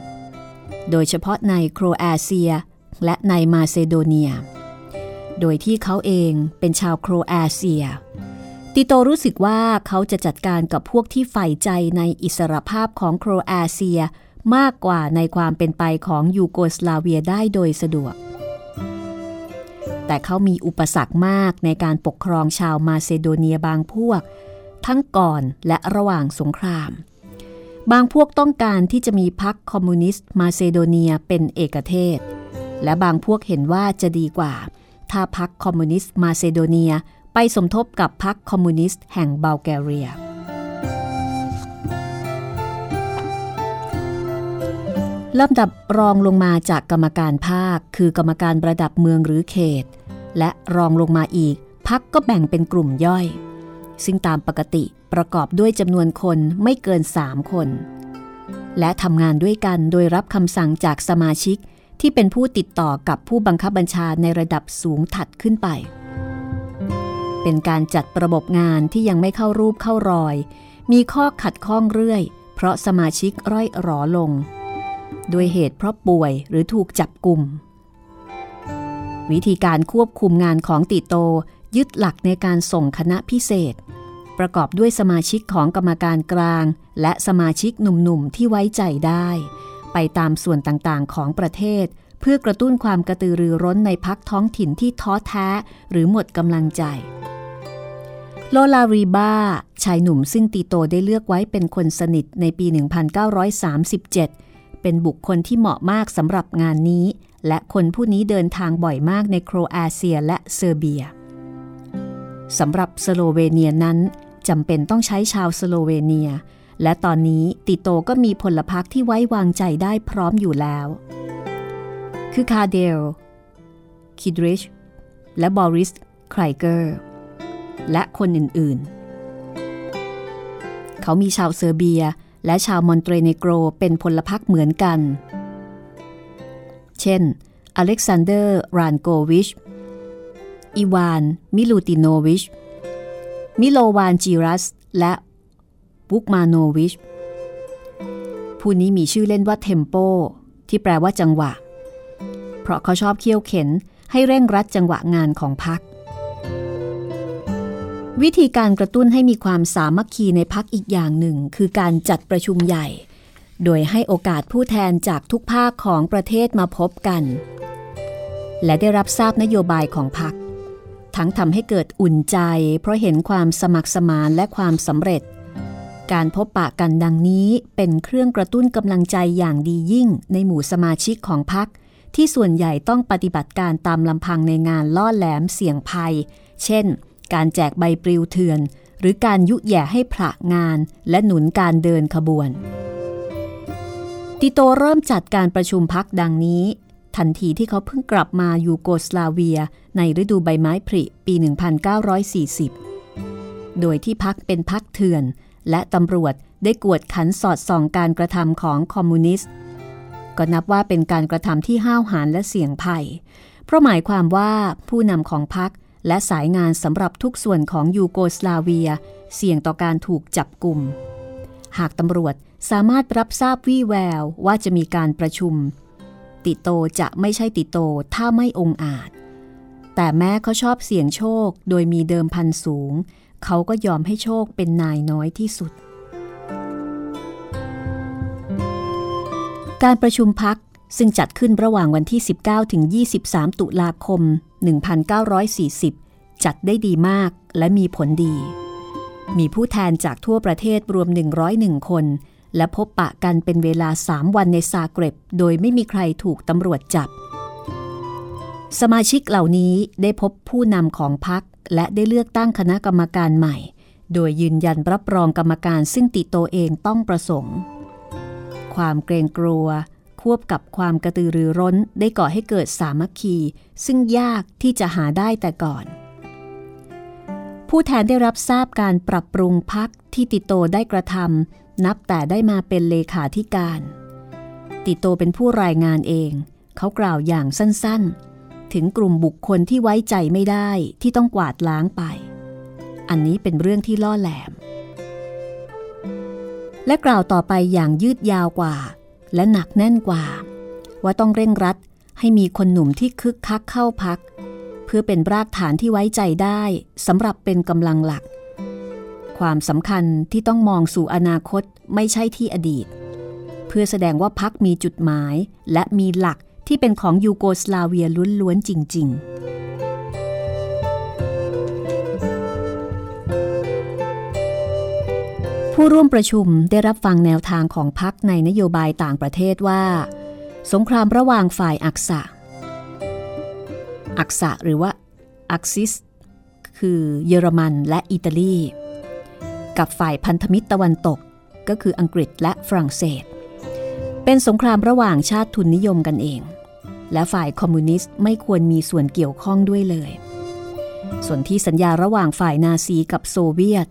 โดยเฉพาะในโครเอเชียและในมาเซโดเนีย โดยที่เขาเองเป็นชาวโครเอเชีย ติโตรู้สึกว่าเขาจะจัดการกับพวกที่ใฝ่ใจในอิสรภาพของโครเอเชียมากกว่าในความเป็นไปของยูโกสลาเวียได้โดยสะดวก แต่เขามีอุปสรรคมากในการปกครองชาวมาเซโดเนียบางพวก ทั้งก่อนและระหว่างสงคราม บางพวกต้องการที่จะมีพรรคคอมมิวนิสต์มาเซโดเนียเป็นเอกเทศ และบางพวกเห็นว่าจะดีกว่า ถ้าพรรคคอมมิวนิสต์มาเซโดเนียไปสมทบกับพรรคคอมมิวนิสต์แห่งบัลแกเรีย ลำดับรองลงมาจากกรรมการภาค คือกรรมการระดับเมืองหรือเขต และรองลงมาอีกพักก็แบ่งเป็นกลุ่มย่อย ซึ่งตามปกติประกอบด้วยจำนวนคนไม่เกิน 3 คน และทำงานด้วยกันโดยรับคำสั่งจากสมาชิก ที่เป็นผู้ติดต่อกับผู้บังคับบัญชาในระดับสูงถัดขึ้นไป เป็นการจัดระบบงานที่ยังไม่เข้ารูปเข้ารอย มีข้อขัดข้องเรื่อย เพราะสมาชิกร่อยหรอลงด้วยเหตุเพราะป่วยหรือถูกจับกลุ่ม วิธีการควบคุมงานของติโตยึดหลักในการส่งคณะพิเศษ ประกอบด้วยสมาชิกของกรรมการกลาง และสมาชิกหนุ่มๆที่ไว้ใจได้ ไปตามส่วนต่างๆ ของประเทศ เพื่อกระตุ้นความกระตือรือร้นในพักท้องถิ่นที่ท้อแท้ หรือหมดกำลังใจโลลารีบาชายหนุ่มซึ่งติโตได้เลือกไว้เป็นคนสนิทในปี 1937 เป็นบุคคลที่เหมาะมากสำหรับงานนี้ และคนผู้นี้เดินทางบ่อยมากในโครเอเชียและเซอร์เบียสำหรับสโลเวเนียนั้นจำเป็นต้องใช้ชาวสโลเวเนีย และตอนนี้ติโตก็มีพลพรรคที่ไว้วางใจได้พร้อมอยู่แล้ว คือคาร์เดล คิดริช และบอริส ไครเกอร์ และคนอื่นๆ เขามีชาวเซอร์เบียและชาวมอนเตเนโกรเป็นพลพรรคเหมือนกัน เช่น อเล็กซานเดอร์ รานโกวิช อีวาน มิลูติโนวิช มิโลวานจิลาส และ วุกมาโนวิช ผู้นี้มีชื่อเล่นว่าเทมโป ที่แปลว่าจังหวะ เพราะเขาชอบเคี่ยวเข็นให้เร่งรัดจังหวะงานของพรรควิธีการกระตุ้นให้มีความสามัคคีในพรรคอีกอย่างหนึ่ง คือการจัดประชุมใหญ่ โดยให้โอกาสผู้แทนจากทุกภาคของประเทศมาพบกัน และได้รับทราบนโยบายของพักทั้งทำให้เกิดอุ่นใจ เพราะเห็นความสมัครสมานและความสำเร็จ การพบปะกันดังนี้เป็นเครื่องกระตุ้นกำลังใจอย่างดียิ่งในหมู่สมาชิกของพรรคที่ส่วนใหญ่ต้องปฏิบัติการตามลำพังในงานล่อแหลมเสี่ยงภัย เช่น การแจกใบปลิวเถื่อน หรือการยุแย่ให้พระงาน และหนุนการเดินขบวน ติโตเริ่มจัดการประชุมพักดังนี้ ทันทีที่เขาเพิ่งกลับมายูโกสลาเวีย ในฤดูใบไม้ผลิปี 1940 โดยที่พักเป็นพักเถื่อน และตำรวจได้กวดขันสอดส่องการกระทำของคอมมิวนิสต์ ก็นับว่าเป็นการกระทำที่ห้าวหาญและเสี่ยงภัย เพราะหมายความว่าผู้นำของพักและสายงานสำหรับทุกส่วนของยูโกสลาเวีย เสี่ยงต่อการถูกจับกลุ่ม หากตำรวจสามารถรับทราบวี่แววว่าจะมีการประชุม ติโตจะไม่ใช่ติโตถ้าไม่องอาจ แต่แม้เขาชอบเสี่ยงโชคโดยมีเดิมพันสูง เขาก็ยอมให้โชคเป็นนายน้อยที่สุด การประชุมพักซึ่งจัดขึ้นระหว่างวันที่ 19 ถึง 23 ตุลาคม 1940 จัดได้ดีมากและมีผลดี มีผู้แทนจากทั่วประเทศรวม 101 คน และพบปะกันเป็นเวลา 3 วันในซาเกร็บ โดยไม่มีใครถูกตำรวจจับ สมาชิกเหล่านี้ได้พบผู้นำของพรรค และได้เลือกตั้งคณะกรรมการใหม่ โดยยืนยันรับรองกรรมการซึ่งติโตเองต้องประสงค์ ความเกรงกลัว ควบกับความกระตือรือร้นได้ก่อให้เกิดสามัคคี ซึ่งยากที่จะหาได้แต่ก่อน ผู้แทนได้รับทราบการปรับปรุงพักที่ติโตได้กระทำนับแต่ได้มาเป็นเลขาธิการ ติโตเป็นผู้รายงานเอง เขากล่าวอย่างสั้นๆ ถึงกลุ่มบุคคลที่ไว้ใจไม่ได้ที่ต้องกวาดล้างไป อันนี้เป็นเรื่องที่ล่อแหลม และกล่าวต่อไปอย่างยืดยาวกว่า และหนักแน่นกว่า ว่าต้องเร่งรัดให้มีคนหนุ่มที่คึกคักเข้าพัก เพื่อเป็นรากฐานที่ไว้ใจได้สำหรับเป็นกำลังหลัก ความสำคัญที่ต้องมองสู่อนาคตไม่ใช่ที่อดีต เพื่อแสดงว่าพักมีจุดหมายและมีหลัก ที่เป็นของยูโกสลาเวียล้วนๆจริง ๆผู้ร่วมประชุมได้รับฟังแนวทางของพรรคในนโยบายต่างประเทศว่า สงครามระหว่างฝ่ายอักษะ อักษะหรือว่าอักซิส คือเยอรมันและอิตาลี กับฝ่ายพันธมิตรตะวันตกก็คืออังกฤษและฝรั่งเศส เป็นสงครามระหว่างชาติทุนนิยมกันเอง และฝ่ายคอมมิวนิสต์ไม่ควรมีส่วนเกี่ยวข้องด้วยเลย ส่วนที่สัญญาระหว่างฝ่ายนาซีกับโซเวียต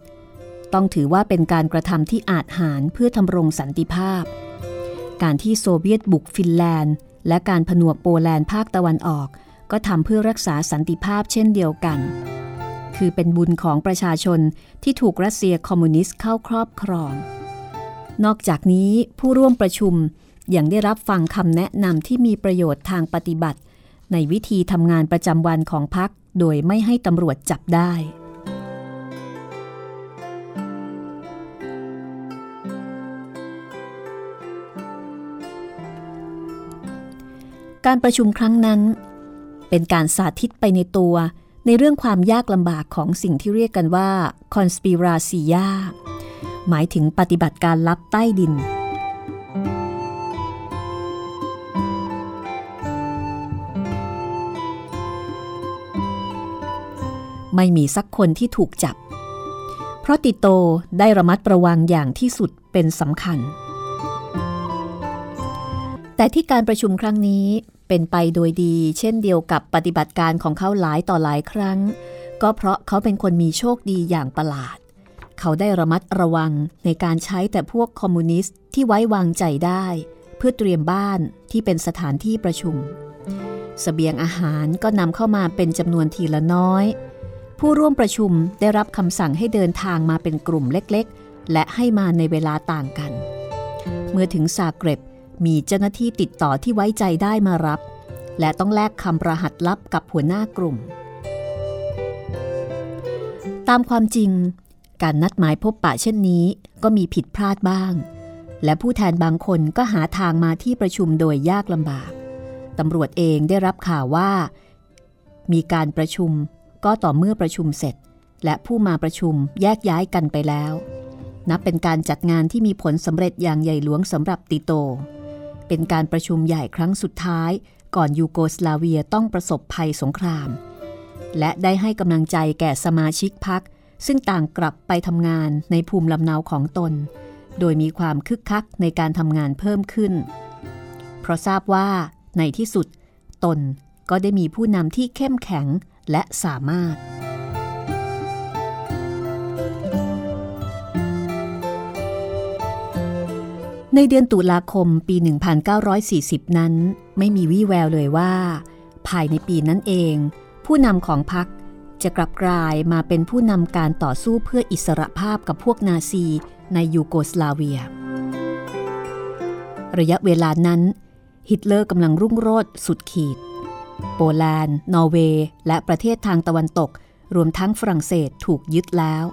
ต้องถือว่าเป็นการกระทำที่อาจหาญเพื่อธำรงสันติภาพ การที่โซเวียตบุกฟินแลนด์ และการผนวกโปแลนด์ภาคตะวันออก ก็ทำเพื่อรักษาสันติภาพเช่นเดียวกัน คือเป็นบุญของประชาชนที่ถูกรัสเซียคอมมิวนิสต์เข้าครอบครอง นอกจากนี้ผู้ร่วมประชุม ยังได้รับฟังคำแนะนำที่มีประโยชน์ทางปฏิบัติ ในวิธีทำงานประจำวันของพรรคโดยไม่ให้ตำรวจจับได้ การประชุมครั้งนั้น เป็นการสาธิตไปในตัวในเรื่องความยากลำบากของสิ่งที่เรียกกันว่า conspiracia หมายถึงปฏิบัติการลับใต้ดิน ไม่มีสักคนที่ถูกจับ เพราะติโตได้ระมัดระวังอย่างที่สุดเป็นสำคัญ แต่ที่การประชุมครั้งนี้เป็นไปโดยดี เช่นเดียวกับปฏิบัติการของเขาหลายต่อหลายครั้ง ก็เพราะเขาเป็นคนมีโชคดีอย่างประหลาด เขาได้ระมัดระวังในการใช้แต่พวกคอมมิวนิสต์ที่ไว้วางใจได้ เพื่อเตรียมบ้านที่เป็นสถานที่ประชุมสเสบียงอาหารก็นำเข้ามาเป็นจำนวนทีละน้อย ผู้ร่วมประชุมได้รับคำสั่งให้เดินทางมาเป็นกลุ่มเล็กๆ และให้มาในเวลาต่างกัน เมื่อถึงซาเกร็บมีเจ้าหน้าที่ติดต่อที่ไว้ใจได้มารับ และต้องแลกคำประหัตลับกับหัวหน้ากลุ่ม ตามความจริง การนัดหมายพบปะเช่นนี้ก็มีผิดพลาดบ้าง และผู้แทนบางคนก็หาทางมาที่ประชุมโดยยากลำบากตำรวจเองได้รับข่าวว่า มีการประชุม ก็ต่อเมื่อประชุมเสร็จ และผู้มาประชุมแยกย้ายกันไปแล้ว นับเป็นการจัดงานที่มีผลสำเร็จอย่างใหญ่หลวงสำหรับติโต เป็นการประชุมใหญ่ครั้งสุดท้าย ก่อนยูโกสลาเวียต้องประสบภัยสงคราม และได้ให้กำลังใจแก่สมาชิกพักซึ่งต่างกลับไปทำงานในภูมิลำเนาของตน โดยมีความคึกคักในการทำงานเพิ่มขึ้น เพราะทราบว่าในที่สุด ตนก็ได้มีผู้นำที่เข้มแข็ง และสามารถ ในเดือนตุลาคมปี 1940 นั้น ไม่มีวี่แววเลยว่า ภายในปีนั้นเอง ผู้นำของพรรคจะกลับกลายมาเป็นผู้นำการต่อสู้เพื่ออิสรภาพกับพวกนาซีในยูโกสลาเวีย ระยะเวลานั้น ฮิตเลอร์กำลังรุ่งโรจน์สุดขีด โปแลนด์ นอร์เวย์ และประเทศทางตะวันตก รวมทั้งฝรั่งเศสถูกยึดแล้ว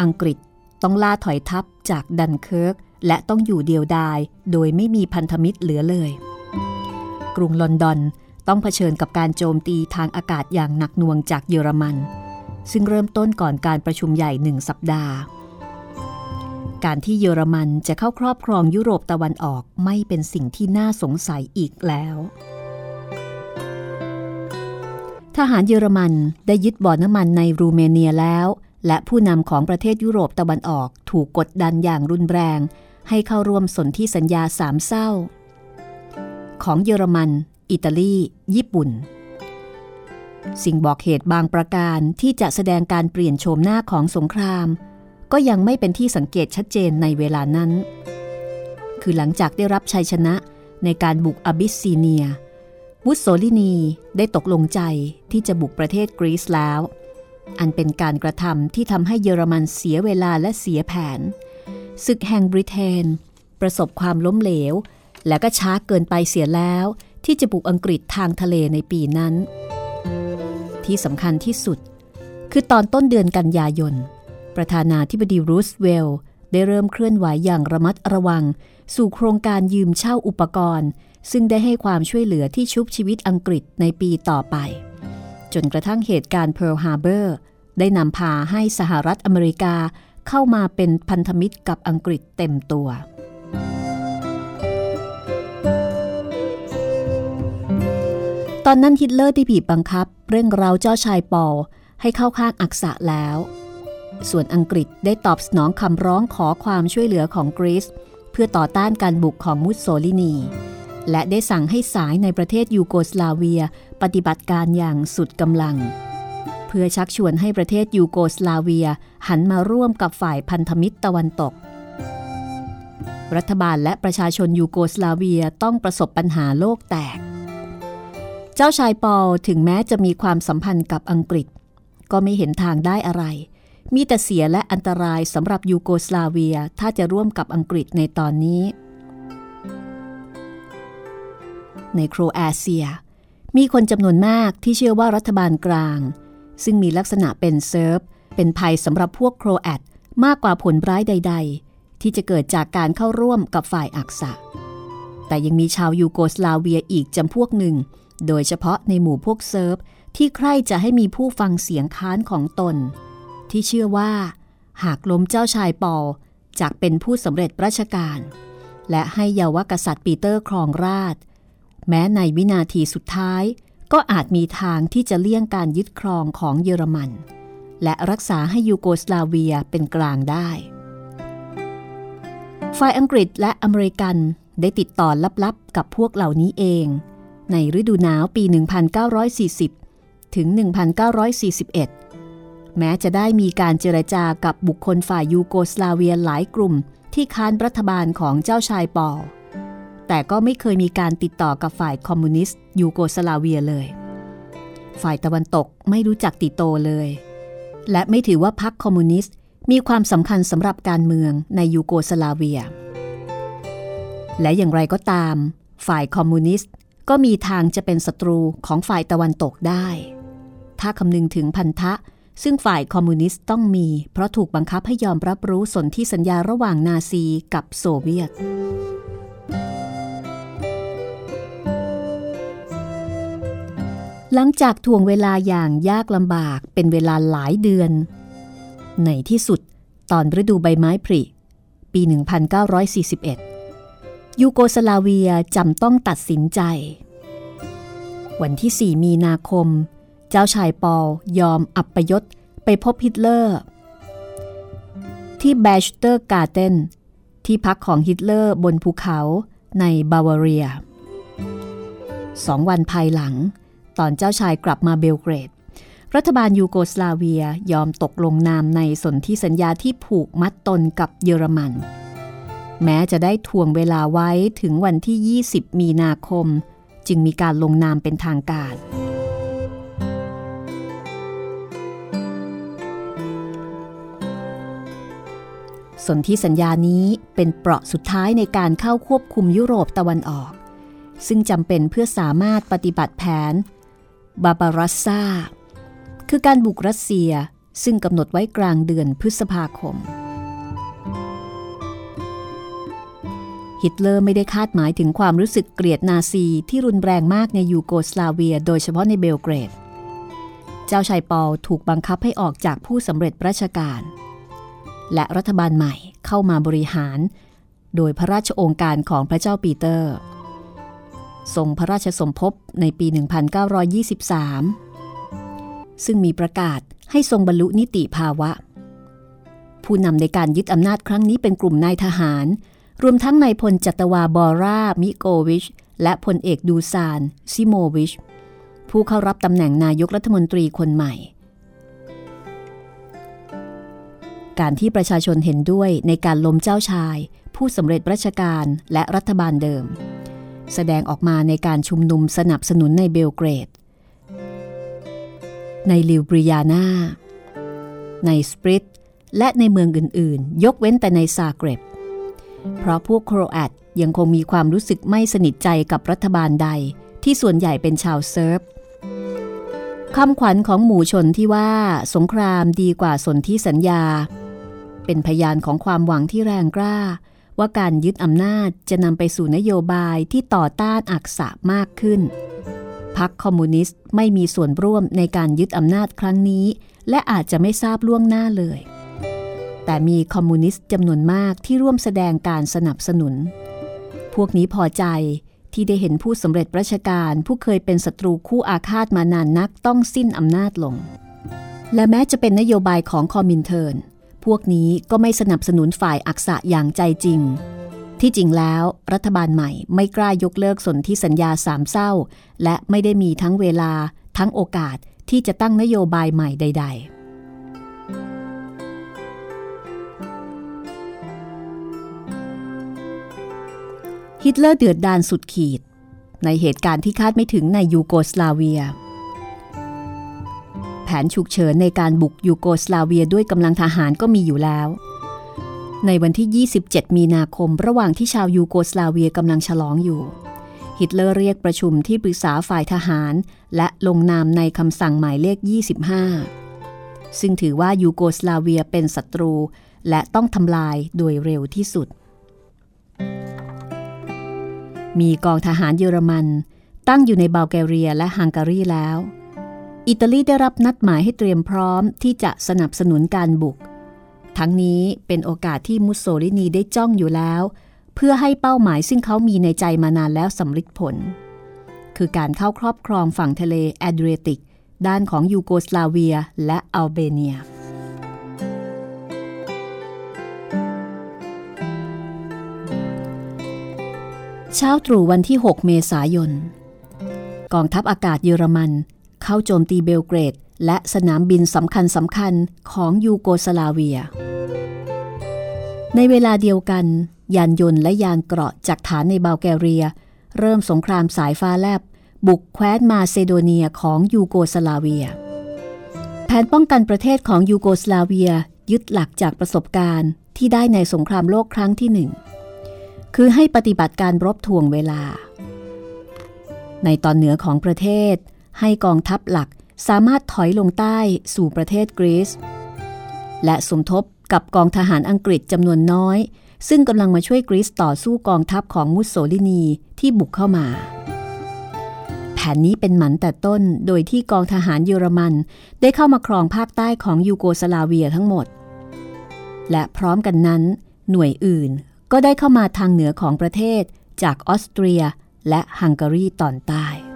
อังกฤษต้องล่าถอยทัพจากดันเคิร์ก และต้องอยู่เดียวดาย โดยไม่มีพันธมิตรเหลือเลย กรุงลอนดอนต้องเผชิญกับการโจมตีทางอากาศอย่างหนักหน่วงจากเยอรมัน ซึ่งเริ่มต้นก่อนการประชุมใหญ่หนึ่งสัปดาห์ การที่เยอรมันจะเข้าครอบครองยุโรปตะวันออกไม่เป็นสิ่งที่น่าสงสัยอีกแล้ว ทหารเยอรมันได้ยึดบ่อน้ำมันในรูเมเนียแล้ว และผู้นำของประเทศยุโรปตะวันออกถูกกดดันอย่างรุนแรง ให้เข้าร่วมสนธิสัญญาสามเศร้า ของเยอรมัน อิตาลี ญี่ปุ่น สิ่งบอกเหตุบางประการที่จะแสดงการเปลี่ยนโฉมหน้าของสงคราม ก็ยังไม่เป็นที่สังเกตชัดเจนในเวลานั้น คือหลังจากได้รับชัยชนะในการบุกอบิสซีเนีย มุสโสลินีได้ตกลงใจที่จะบุกประเทศกรีซแล้ว อันเป็นการกระทำที่ทำให้เยอรมันเสียเวลาและเสียแผน ศึกแห่งบริเตนประสบความล้มเหลว และก็ช้าเกินไปเสียแล้วที่จะบุกอังกฤษทางทะเลในปีนั้น ที่สำคัญที่สุด คือตอนต้นเดือนกันยายน ประธานาธิบดีรูสเวลท์ได้เริ่มเคลื่อนไหวอย่างระมัดระวัง สู่โครงการยืมเช่าอุปกรณ์ ซึ่งได้ให้ความช่วยเหลือที่ชุบชีวิตอังกฤษในปีต่อไป จนกระทั่งเหตุการณ์เพิร์ลฮาร์เบอร์ได้นำพาให้สหรัฐอเมริกาเข้ามาเป็นพันธมิตรกับอังกฤษเต็มตัว ตอนนั้นฮิตเลอร์ได้บีบบังคับ เร่งเร้าเจ้าชายปอลให้เข้าข้างอักษะแล้ว ส่วนอังกฤษได้ตอบสนองคำร้องขอความช่วยเหลือของกรีซเพื่อต่อต้านการบุกของมุสโสลินี และได้สั่งให้สายในประเทศยูโกสลาเวีย ปฏิบัติการอย่างสุดกำลัง เพื่อชักชวนให้ประเทศยูโกสลาเวีย หันมาร่วมกับฝ่ายพันธมิตรตะวันตก รัฐบาลและประชาชนยูโกสลาเวียต้องประสบปัญหาโลกแตก เจ้าชายปอลถึงแม้จะมีความสัมพันธ์กับอังกฤษ ก็ไม่เห็นทางได้อะไร มีแต่เสียและอันตรายสำหรับยูโกสลาเวียถ้าจะร่วมกับอังกฤษในตอนนี้ ในโครแอเซีย มีคนจำนวนมากที่เชื่อว่ารัฐบาลกลาง ซึ่งมีลักษณะเป็นเซิร์ฟ เป็นภัยสำหรับพวกโครแอตมากกว่าผลร้ายใด ๆ ที่จะเกิดจากการเข้าร่วมกับฝ่ายอักษะ แต่ยังมีชาวยูโกสลาเวียอีกจำพวกหนึ่ง โดยเฉพาะในหมู่พวกเซิร์ฟที่ใคร่จะให้มีผู้ฟังเสียงค้านของตน ที่เชื่อว่า หากล้มเจ้าชายปอลจากเป็นผู้สำเร็จราชการ และให้เยาวกษัตริย์ปีเตอร์ครองราชย์ แม้ในวินาทีสุดท้ายก็อาจมีทางที่จะเลี่ยงการยึดครองของเยอรมัน และรักษาให้ยูโกสลาเวียเป็นกลางได้ ฝ่ายอังกฤษและอเมริกันได้ติดต่อลับๆ กับพวกเหล่านี้เอง ในฤดูหนาวปี 1940 ถึง 1941 แม้จะได้มีการเจรจากับบุคคลฝ่ายยูโกสลาเวียหลายกลุ่มที่ค้านรัฐบาลของเจ้าชายปอล แต่ก็ไม่เคยมีการติดต่อกับฝ่ายคอมมิวนิสต์ยูโกสลาเวียเลย ฝ่ายตะวันตกไม่รู้จักติโตเลย และไม่ถือว่าพรรคคอมมิวนิสต์มีความสำคัญสำหรับการเมืองในยูโกสลาเวีย และอย่างไรก็ตาม ฝ่ายคอมมิวนิสต์ก็มีทางจะเป็นศัตรูของฝ่ายตะวันตกได้ ถ้าคำนึงถึงพันธะซึ่งฝ่ายคอมมิวนิสต์ต้องมี เพราะถูกบังคับให้ยอมรับรู้สนธิสัญญาระหว่างนาซีกับโซเวียต หลังจากทวงเวลาอย่างยากลำบากเป็นเวลาหลายเดือน ในที่สุดตอนฤดูใบไม้ผลิ ปี 1941 ยูโกสลาเวียจำต้องตัดสินใจ วันที่ 4 มีนาคม เจ้าชายปอลยอมอัปยศไปพบฮิตเลอร์ ที่แบร์ชเตสการ์เทนที่พักของฮิตเลอร์บนภูเขาในบาวาเรียสองวันภายหลัง ตอนเจ้าชายกลับมาเบลเกรด รัฐบาลยูโกสลาเวียยอมตกลงนามในสนธิสัญญาที่ผูกมัดตนกับเยอรมัน แม้จะได้ถ่วงเวลาไว้ถึงวันที่ 20 มีนาคม จึงมีการลงนามเป็นทางการสนธิสัญญานี้เป็นเปราะสุดท้ายในการเข้าควบคุมยุโรปตะวันออก ซึ่งจำเป็นเพื่อสามารถปฏิบัติแผน บาบารัสซาคือการบุกรัสเซียซึ่งกำหนดไว้กลางเดือนพฤษภาคม ฮิตเลอร์ไม่ได้คาดหมายถึงความรู้สึกเกลียดนาซีที่รุนแรงมากในยูโกสลาเวีย โดยเฉพาะในเบลเกรด เจ้าชายปอลถูกบังคับให้ออกจากผู้สำเร็จราชการ และรัฐบาลใหม่เข้ามาบริหาร โดยพระราชโองการของพระเจ้าปีเตอร์ ทรงพระราชสมภพในปี 1923 ซึ่งมีประกาศให้ทรงบรรลุนิติภาวะ ผู้นำในการยึดอำนาจครั้งนี้เป็นกลุ่มนายทหาร รวมทั้งนายพลจัตวาบอรามิโกวิช และพลเอกดูซานซิโมวิช ผู้เข้ารับตำแหน่งนายกรัฐมนตรีคนใหม่ การที่ประชาชนเห็นด้วยในการล้มเจ้าชาย ผู้สำเร็จราชการและรัฐบาลเดิม แสดงออกมาในการชุมนุมสนับสนุนในเบลเกรด ในลิวบลิยานาในสปลิตและในเมืองอื่นๆ ยกเว้นแต่ในซาเกร็บ เพราะพวกโครแอตยังคงมีความรู้สึกไม่สนิทใจกับรัฐบาลใดที่ส่วนใหญ่เป็นชาวเซิร์ฟคำขวัญของหมู่ชนที่ว่าสงครามดีกว่าสนธิสัญญา เป็นพยานของความหวังที่แรงกล้า ว่าการยึดอำนาจจะนำไปสู่นโยบายที่ต่อต้านอักษะมากขึ้น พรรคคอมมิวนิสต์ไม่มีส่วนร่วมในการยึดอำนาจครั้งนี้ และอาจจะไม่ทราบล่วงหน้าเลย แต่มีคอมมิวนิสต์จำนวนมากที่ร่วมแสดงการสนับสนุน พวกนี้พอใจที่ได้เห็นผู้สำเร็จราชการผู้เคยเป็นศัตรูคู่อาฆาตมานานนักต้องสิ้นอำนาจลง และแม้จะเป็นนโยบายของคอมมินเทิร์น วกนี้ก็ไม่สนับสนุนฝ่ายอักษะอย่างใจจริง ที่จริงแล้วรัฐบาลใหม่ไม่กล้ายกเลิกสนธิสัญญาสามเส้า และไม่ได้มีทั้งเวลาทั้งโอกาสที่จะตั้งนโยบายใหม่ใด ๆฮิตเลอร์เดือดดาลสุดขีด ในเหตุการณ์ที่คาดไม่ถึงในยูโกสลาเวีย แผนฉุกเฉินในการบุกยูโกสลาเวียด้วยกำลังทหารก็มีอยู่แล้ว ในวันที่ 27 มีนาคม ระหว่างที่ชาวยูโกสลาเวียกำลังฉลองอยู่ฮิตเลอร์เรียกประชุมที่ปรึกษาฝ่ายทหาร และลงนามในคำสั่งหมายเลข 25 ซึ่งถือว่ายูโกสลาเวียเป็นศัตรู และต้องทำลายโดยเร็วที่สุด มีกองทหารเยอรมัน ตั้งอยู่ในบัลแกเรียและฮังการีแล้ว อิตาลีได้รับนัดหมายให้เตรียมพร้อมที่จะสนับสนุนการบุก ทั้งนี้เป็นโอกาสที่มุสโสลินีได้จ้องอยู่แล้ว เพื่อให้เป้าหมายซึ่งเขามีในใจมานานแล้วสำเร็จผล คือการเข้าครอบครองฝั่งทะเลแอดริติก ด้านของยูโกสลาเวียและอัลเบเนียเช้าตรู่วันที่ 6 เมษายน กองทัพอากาศเยอรมัน เข้าโจมตีเบลเกรด และสนามบินสำคัญสำคัญของยูโกสลาเวีย ในเวลาเดียวกัน ยานยนต์และยานเกราะจากฐานในบัลแกเรีย เริ่มสงครามสายฟ้าแลบ บุกแคว้นมาเซโดเนียของยูโกสลาเวีย แผนป้องกันประเทศของยูโกสลาเวียยึดหลักจากประสบการณ์ที่ได้ในสงครามโลกครั้งที่หนึ่งคือให้ปฏิบัติการรบถ่วงเวลา ในตอนเหนือของประเทศ ให้กองทัพหลักสามารถถอยลงใต้สู่ประเทศกรีซและสมทบกับกองทหารอังกฤษจำนวนน้อย ซึ่งกำลังมาช่วยกรีซต่อสู้กองทัพของมุสโสลินีที่บุกเข้ามาแผแผนนี้เป็นหมันแต่ต้นโดยที่กองทหารเยอรมันได้เข้ามาครองภาคใต้ของยูโกสลาเวียทั้งหมด และพร้อมกันนั้น หน่วยอื่นก็ได้เข้ามาทางเหนือของประเทศจากออสเตรียและฮังการีตอนใต้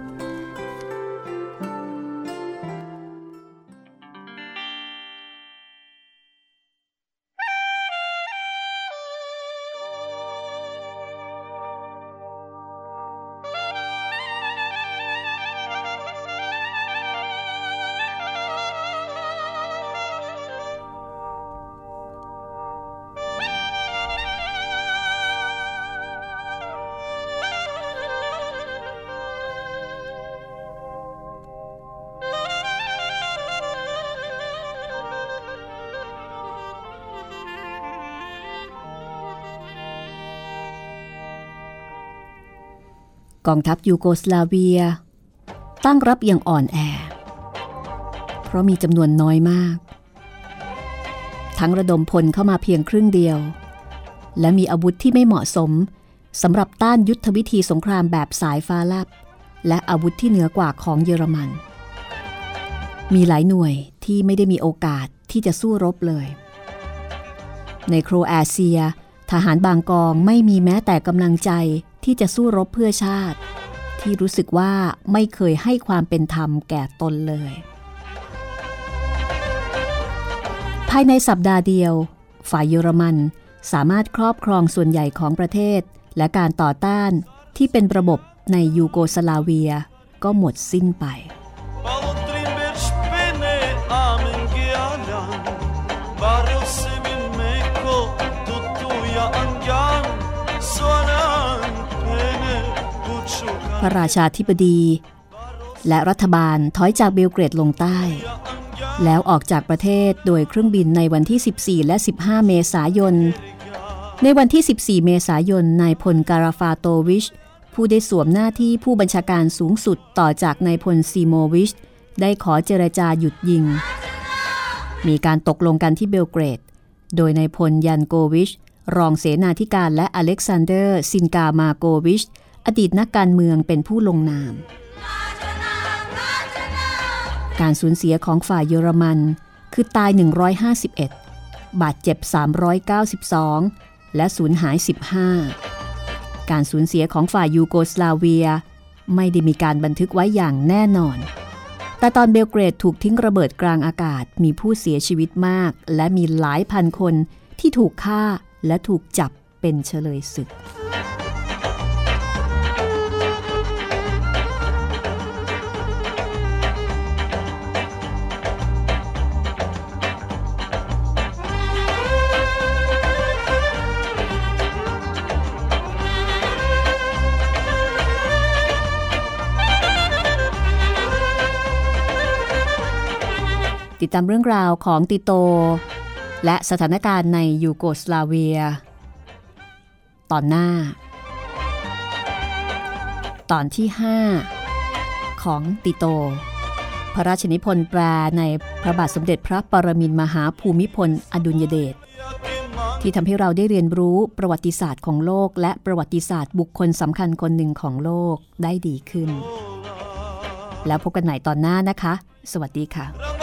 กองทัพยูโกสลาเวีย ตั้งรับอย่างอ่อนแอ เพราะมีจำนวนน้อยมาก ทั้งระดมพลเข้ามาเพียงครึ่งเดียว และมีอาวุธที่ไม่เหมาะสมสำหรับต้านยุทธวิธีสงครามแบบสายฟ้าลับ และอาวุธที่เหนือกว่าของเยอรมัน มีหลายหน่วยที่ไม่ได้มีโอกาสที่จะสู้รบเลย ในโครแอเซีย ทหารบางกองไม่มีแม้แต่กำลังใจ ที่จะสู้รบเพื่อชาติ ที่รู้สึกว่าไม่เคยให้ความเป็นธรรมแก่ตนเลย ภายในสัปดาห์เดียว ฝ่ายเยอรมันสามารถครอบครองส่วนใหญ่ของประเทศ และการต่อต้านที่เป็นระบบในยูโกสลาเวียก็หมดสิ้นไป ระราชาธิบดี และรัฐบาลถอยจากเบลเกรดลงใต้ แล้วออกจากประเทศโดยเครื่องบินในวันที่ 14 และ 15 เมษายน ในวันที่ 14 เมษายนนายพลการาฟาโตวิช ผู้ได้สวมหน้าที่ผู้บัญชาการสูงสุดต่อจากนายพลซีโมวิช ได้ขอเจรจาหยุดยิง มีการตกลงกันที่เบลเกรด โดยนายพลยันโกวิช รองเสนาธิการและอเล็กซานเดอร์ซินการ์มาร์โกวิช อดีตนักการเมืองเป็นผู้ลงนาม การสูญเสียของฝ่ายเยอรมันคือตาย 151 บาดเจ็บ 392 และสูญหาย 15 การสูญเสียของฝ่ายยูโกสลาเวีย ไม่ได้มีการบันทึกไว้อย่างแน่นอน แต่ตอนเบลเกรดถูกทิ้งระเบิดกลางอากาศมีผู้เสียชีวิตมาก และมีหลายพันคนที่ถูกฆ่าและถูกจับเป็นเฉลยศึก ติดตามเรื่องราวของติโต และสถานการณ์ในยูโกสลาเวีย ตอนหน้า ตอนที่ 5 ของติโต พระราชนิพนธ์แปลในพระบาทสมเด็จพระปรมินทมหาภูมิพล อดุลยเดชที่ทำให้เราได้เรียนรู้ประวัติศาสตร์ของโลก และประวัติศาสตร์บุคคลสำคัญคนหนึ่งของโลกได้ดีขึ้น แล้วพบกันใหม่ตอนหน้านะคะ สวัสดีค่ะ